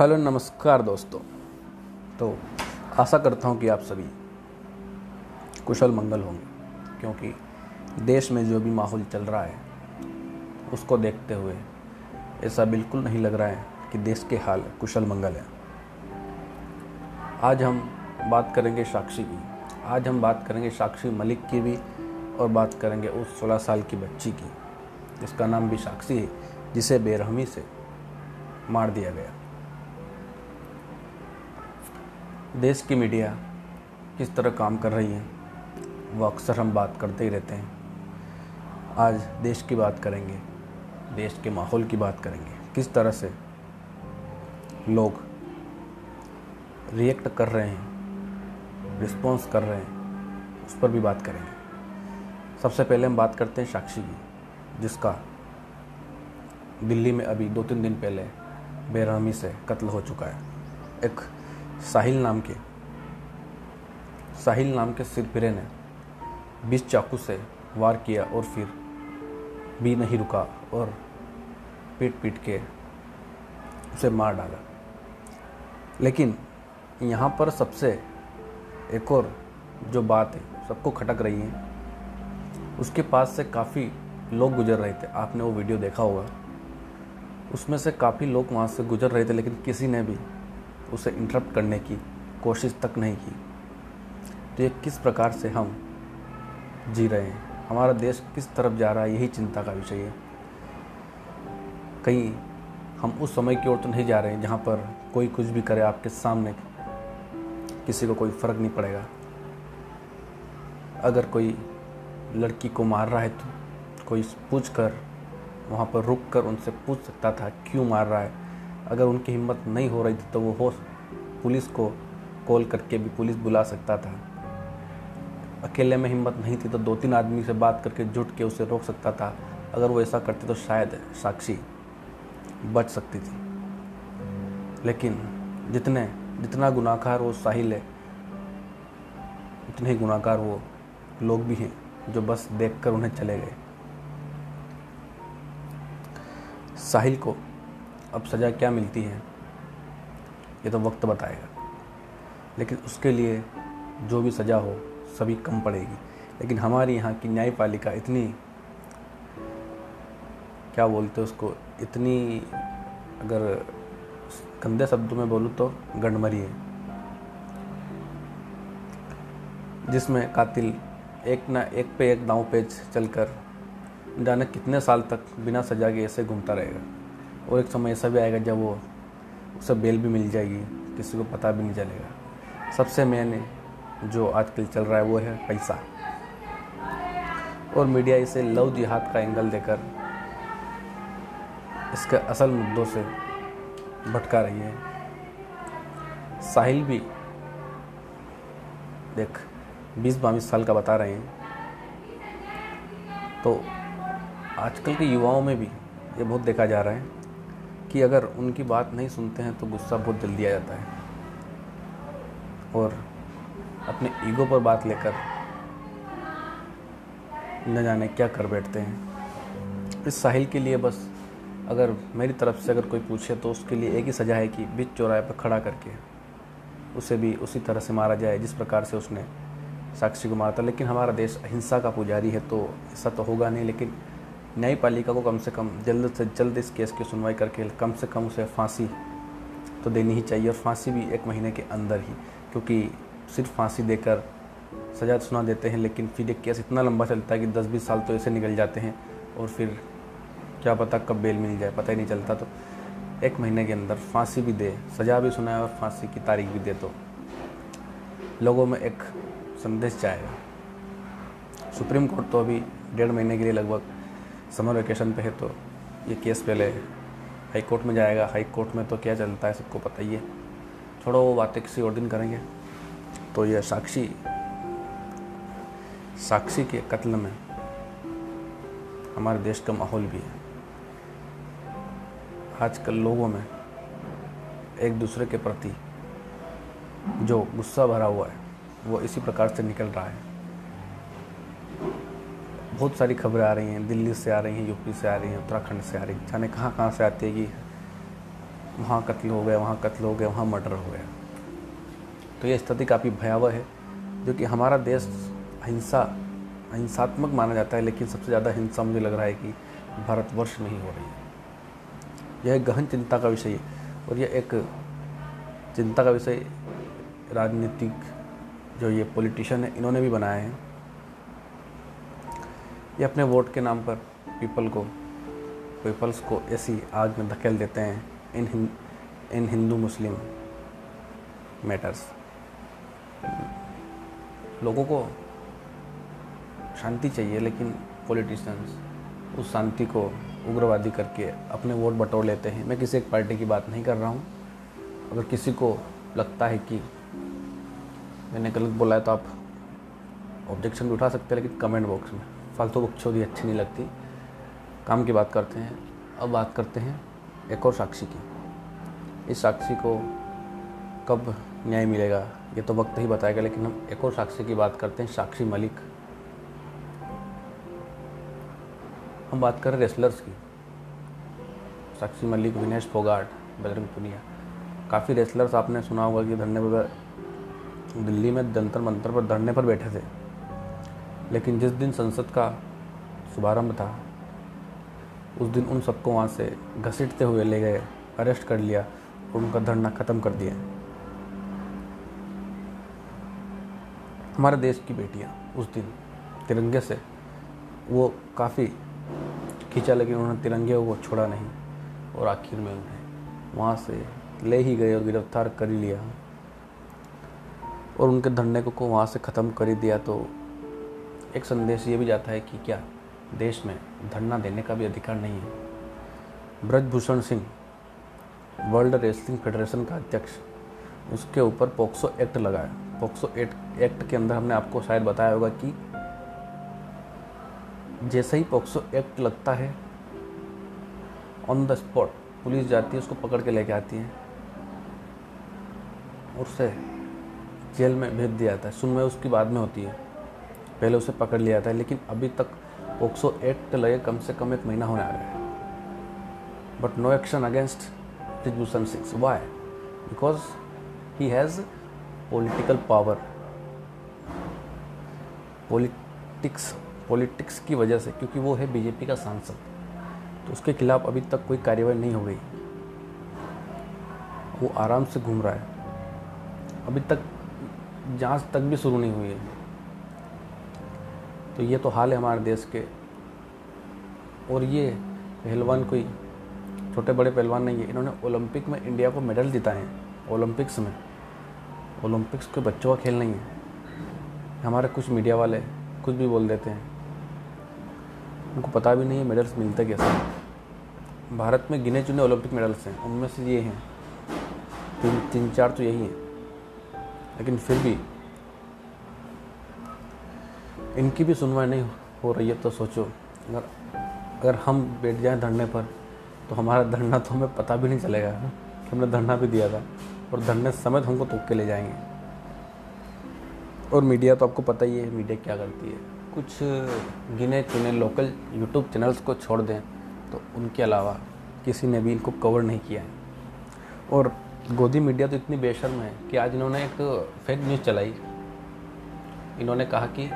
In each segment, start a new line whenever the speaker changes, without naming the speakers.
Hello, नमस्कार दोस्तों। तो आशा करता हूँ कि आप सभी कुशल मंगल होंगे, क्योंकि देश में जो भी माहौल चल रहा है, उसको देखते हुए ऐसा बिल्कुल नहीं लग रहा है कि देश के हाल कुशल मंगल है। आज हम बात करेंगे साक्षी की। आज हम बात करेंगे साक्षी मलिक की भी, और बात करेंगे उस 16 साल की बच्ची की, जिसका नाम भी साक्षी है, जिसे बेरहमी से मार दिया गया। देश की मीडिया किस तरह काम कर रही है, वो अक्सर हम बात करते ही रहते हैं। आज देश की बात करेंगे, देश के माहौल की बात करेंगे। किस तरह से लोग रिएक्ट कर रहे हैं रिस्पॉन्स कर रहे हैं, उस पर भी बात करेंगे। सबसे पहले हम बात करते हैं साक्षी की, जिसका दिल्ली में अभी दो तीन दिन पहले बेरहमी से कत्ल हो चुका है। एक साहिल नाम के, साहिल नाम के सिरपिरे ने बीस चाकू से वार किया और फिर भी नहीं रुका और पीट पीट के उसे मार डाला। लेकिन यहाँ पर सबसे एक और जो बात है, सबको खटक रही है, उसके पास से काफ़ी लोग गुजर रहे थे। आपने वो वीडियो देखा होगा। उसमें से काफ़ी लोग वहाँ से गुजर रहे थे, लेकिन किसी ने भी उसे इंटरप्ट करने की कोशिश तक नहीं की। तो ये किस प्रकार से हम जी रहे हैं? हमारा देश किस तरफ़ जा रहा है, यही चिंता का विषय है। कहीं हम उस समय की ओर तो नहीं जा रहे हैं, जहाँ पर कोई कुछ भी करे आपके सामने, किसी को कोई फ़र्क नहीं पड़ेगा। अगर कोई लड़की को मार रहा है तो कोई पूछ कर वहाँ पर रुक कर उनसे पूछ सकता था, क्यों मार रहा है? अगर उनकी हिम्मत नहीं हो रही थी तो वो हो पुलिस को कॉल करके भी पुलिस बुला सकता था। अकेले में हिम्मत नहीं थी तो दो तीन आदमी से बात करके जुट के उसे रोक सकता था। अगर वो ऐसा करते तो शायद साक्षी बच सकती थी। लेकिन जितने, जितना गुनाहगार वो साहिल है, उतने ही गुनाहगार वो लोग भी हैं, जो बस देखकर उन्हें चले गए। साहिल को अब सज़ा क्या मिलती है? ये तो वक्त बताएगा। लेकिन उसके लिए जो भी सज़ा हो, सभी कम पड़ेगी। लेकिन हमारे यहाँ की न्यायपालिका इतनी, क्या बोलते उसको, इतनी, अगर गंदे शब्दों में बोलूँ तो गंडमरी है। जिसमें कातिल एक ना एक पे एक दांव पेच चलकर जाने कितने साल तक बिना सजा के ऐसे घूमता रहेगा। और एक समय ऐसा भी आएगा जब वो उसे बेल भी मिल जाएगी, किसी को पता भी नहीं चलेगा। सबसे मेन जो आजकल चल रहा है वो है पैसा। और मीडिया इसे लव जिहाद का एंगल देकर इसके असल मुद्दों से भटका रही है। साहिल भी देख, बीस बाईस साल का बता रहे हैं। तो आजकल के युवाओं में भी ये बहुत देखा जा रहा है। कि अगर उनकी बात नहीं सुनते हैं तो गुस्सा बहुत जल्दी आ जाता है। और अपने ईगो पर बात लेकर न जाने क्या कर बैठते हैं। इस साहिल के लिए बस अगर मेरी तरफ़ से अगर कोई पूछे तो उसके लिए एक ही सज़ा है कि बीच चौराहे पर खड़ा करके उसे भी उसी तरह से मारा जाए जिस प्रकार से उसने साक्षी को मारा था। लेकिन हमारा देश अहिंसा का पुजारी है तो ऐसा तो होगा नहीं, लेकिन न्यायपालिका को कम से कम जल्द से जल्द इस केस की सुनवाई करके कम से कम उसे फांसी तो देनी ही चाहिए और फांसी भी एक महीने के अंदर ही, क्योंकि सिर्फ़ फांसी देकर सज़ा सुना देते हैं, लेकिन फिर एक केस इतना लंबा चलता है कि दस बीस साल तो ऐसे निकल जाते हैं और फिर क्या पता कब बेल मिल जाए, पता ही नहीं चलता। तो एक महीने के अंदर फांसी भी दे, सज़ा भी सुनाए और फांसी की तारीख भी दे तो लोगों में एक संदेश जाएगा। सुप्रीम कोर्ट तो अभी डेढ़ महीने के लिए लगभग समर वेकेशन पे है तो ये केस पहले हाई कोर्ट में जाएगा। हाई कोर्ट में तो क्या चलता है सबको पता ही है। छोड़ो, वो बातें किसी और दिन करेंगे। तो ये साक्षी साक्षी के कत्ल में हमारे देश का माहौल भी है। आजकल लोगों में एक दूसरे के प्रति जो गुस्सा भरा हुआ है, वो इसी प्रकार से निकल रहा है। बहुत सारी खबरें आ रही हैं। दिल्ली से आ रही हैं, यूपी से आ रही हैं, उत्तराखंड से आ रही हैं। जाने कहाँ कहाँ से आती है कि वहाँ कत्ल हो गया, वहाँ कत्ल हो गया, वहाँ मर्डर हो गया। तो ये स्थिति काफ़ी भयावह है, जो कि हमारा देश हिंसा हिंसात्मक माना जाता है, लेकिन सबसे ज़्यादा हिंसा मुझे लग रहा है कि भारतवर्ष में ही हो रही है। यह गहन चिंता का विषय है और यह एक चिंता का विषय राजनीतिक जो ये पॉलिटिशियन है, इन्होंने भी बनाया है। ये अपने वोट के नाम पर पीपल को, पीपल्स को ऐसी आग में धकेल देते हैं इन इन हिंदू मुस्लिम मैटर्स। लोगों को शांति चाहिए, लेकिन पॉलिटिशियंस उस शांति को उग्रवादी करके अपने वोट बटोर लेते हैं। मैं किसी एक पार्टी की बात नहीं कर रहा हूँ। अगर किसी को लगता है कि मैंने गलत बोला है तो आप ऑब्जेक्शन भी उठा सकते हैं, लेकिन कमेंट बॉक्स में। फालतू बकचोदी अच्छी नहीं लगती। काम की बात करते हैं। अब बात करते हैं एक और साक्षी की। इस साक्षी को कब न्याय मिलेगा, ये तो वक्त ही बताएगा, लेकिन हम एक और साक्षी की बात करते हैं, साक्षी मलिक। हम बात कर करें रेसलर्स की। साक्षी मलिक विनेश फोगाट, बजरंग पुनिया। काफ़ी रेसलर्स आपने सुना होगा कि धरने पर दिल्ली में जंतर मंतर पर धरने पर बैठे थे। लेकिन जिस दिन संसद का शुभारंभ था उस दिन उन सबको वहाँ से घसीटते हुए ले गए अरेस्ट कर लिया और उनका धरना ख़त्म कर दिया। हमारे देश की बेटियाँ उस दिन तिरंगे से वो काफ़ी खींचा लेकिन उन्होंने तिरंगे को छोड़ा नहीं और आखिर में उन्हें वहाँ से ले ही गए और गिरफ़्तार कर लिया। और उनके धरने को, को वहाँ से ख़त्म कर ही दिया तो एक संदेश ये भी जाता है कि क्या देश में धरना देने का भी अधिकार नहीं है। Brijbhushan Singh, world wrestling federation का अध्यक्ष, उसके ऊपर पोक्सो एक्ट लगाया पोक्सो एक्ट एक्ट के अंदर हमने आपको शायद बताया होगा कि जैसे ही पोक्सो एक्ट लगता है ऑन द स्पॉट पुलिस जाती है, उसको पकड़ के लेके आती है उससे जेल में भेज दिया जाता है। सुनवाई उसकी बाद में होती है। पहले उसे पकड़ लिया था, लेकिन अभी तक पोक्सो एक्ट लगे कम से कम एक महीना होने आ गया but no action against Brijbhushan Singh why because he has political power politics politics की वजह से, क्योंकि वो है बीजेपी का सांसद तो उसके खिलाफ अभी तक कोई कार्रवाई नहीं हो गई। वो आराम से घूम रहा है। अभी तक, जाँच तक भी शुरू नहीं हुई है। तो ये तो हाल है हमारे देश के। और ये पहलवान कोई छोटे बड़े पहलवान नहीं है। इन्होंने ओलंपिक में इंडिया को मेडल जिताए हैं, ओलंपिक्स में। ओलंपिक्स कोई बच्चों का खेल नहीं है। हमारे कुछ मीडिया वाले कुछ भी बोल देते हैं। उनको पता भी नहीं है मेडल्स मिलते कैसे भारत में गिने चुने ओलंपिक मेडल्स हैं, उनमें से ये हैं। तीन तीन, चार तो यही हैं। लेकिन फिर भी इनकी भी सुनवाई नहीं हो रही है तो सोचो। अगर अगर हम बैठ जाएँ धरने पर तो हमारा धरना तो हमें पता भी नहीं चलेगा कि हमने धरना भी दिया था, और धरने समेत हमको तोड़ के ले जाएँगे। और मीडिया तो आपको पता ही है, मीडिया क्या करती है। कुछ गिने चुने लोकल यूट्यूब चैनल्स को छोड़ दें तो उनके अलावा किसी ने भी इनको कवर नहीं किया है। और गोदी मीडिया तो इतनी बेशर्म है कि आज इन्होंने एक फेक न्यूज़ चलाई। इन्होंने कहा कि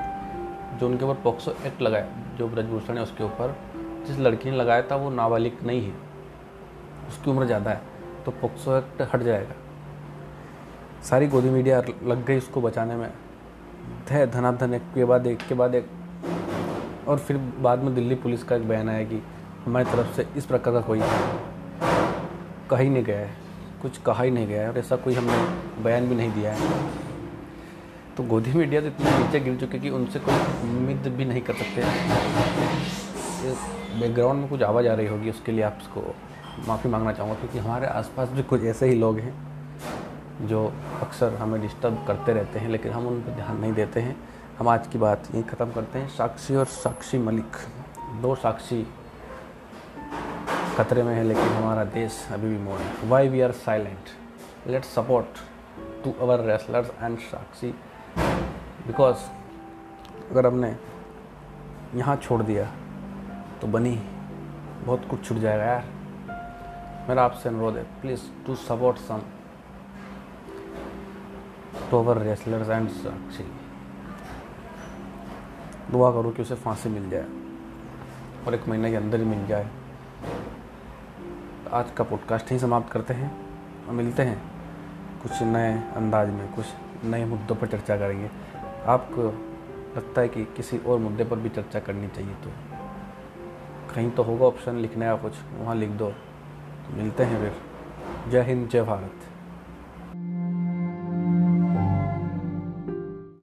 जो उनके ऊपर पॉक्सो एक्ट लगाया जो ब्रजभूषण है उसके ऊपर, जिस लड़की ने लगाया था वो नाबालिग नहीं है, उसकी उम्र ज़्यादा है तो पॉक्सो एक्ट हट जाएगा। सारी गोदी मीडिया लग गई उसको बचाने में। थे, धनाधन, एक के बाद एक, के बाद एक। और फिर बाद में दिल्ली पुलिस का एक बयान आया कि हमारी तरफ़ से इस प्रकार का कोई कहा ही नहीं गया है, कुछ कहा ही नहीं गया है, और ऐसा कोई हमने बयान भी नहीं दिया है। तो गोदी मीडिया तो इतने नीचे गिर चुके कि उनसे कोई उम्मीद भी नहीं कर सकते। बैकग्राउंड में कुछ आवाज़ आ रही होगी उसके लिए आपको माफ़ी मांगना चाहूँगा, क्योंकि हमारे आसपास भी कुछ ऐसे ही लोग हैं जो अक्सर हमें डिस्टर्ब करते रहते हैं, लेकिन हम उन पर ध्यान नहीं देते हैं। हम आज की बात यहीं ख़त्म करते हैं। साक्षी और साक्षी मलिक, दो साक्षी खतरे में है, लेकिन हमारा देश अभी भी मोड़ है। Why we are silent let support to our wrestlers and Sakshi because अगर हमने यहाँ छोड़ दिया तो बनी बहुत कुछ छूट जाएगा यार। मेरा आपसे अनुरोध है please to support some to our wrestlers and Sakshi दुआ करो कि उसे फांसी मिल जाए और एक महीने के अंदर ही मिल जाए। आज का पॉडकास्ट ही समाप्त करते हैं और मिलते हैं कुछ नए अंदाज में, कुछ नए मुद्दों पर चर्चा करेंगे। आपको लगता है कि किसी और मुद्दे पर भी चर्चा करनी चाहिए तो? कहीं तो होगा ऑप्शन लिखने का कुछ, वहाँ लिख दो। तो मिलते हैं फिर। जय हिंद, जय भारत।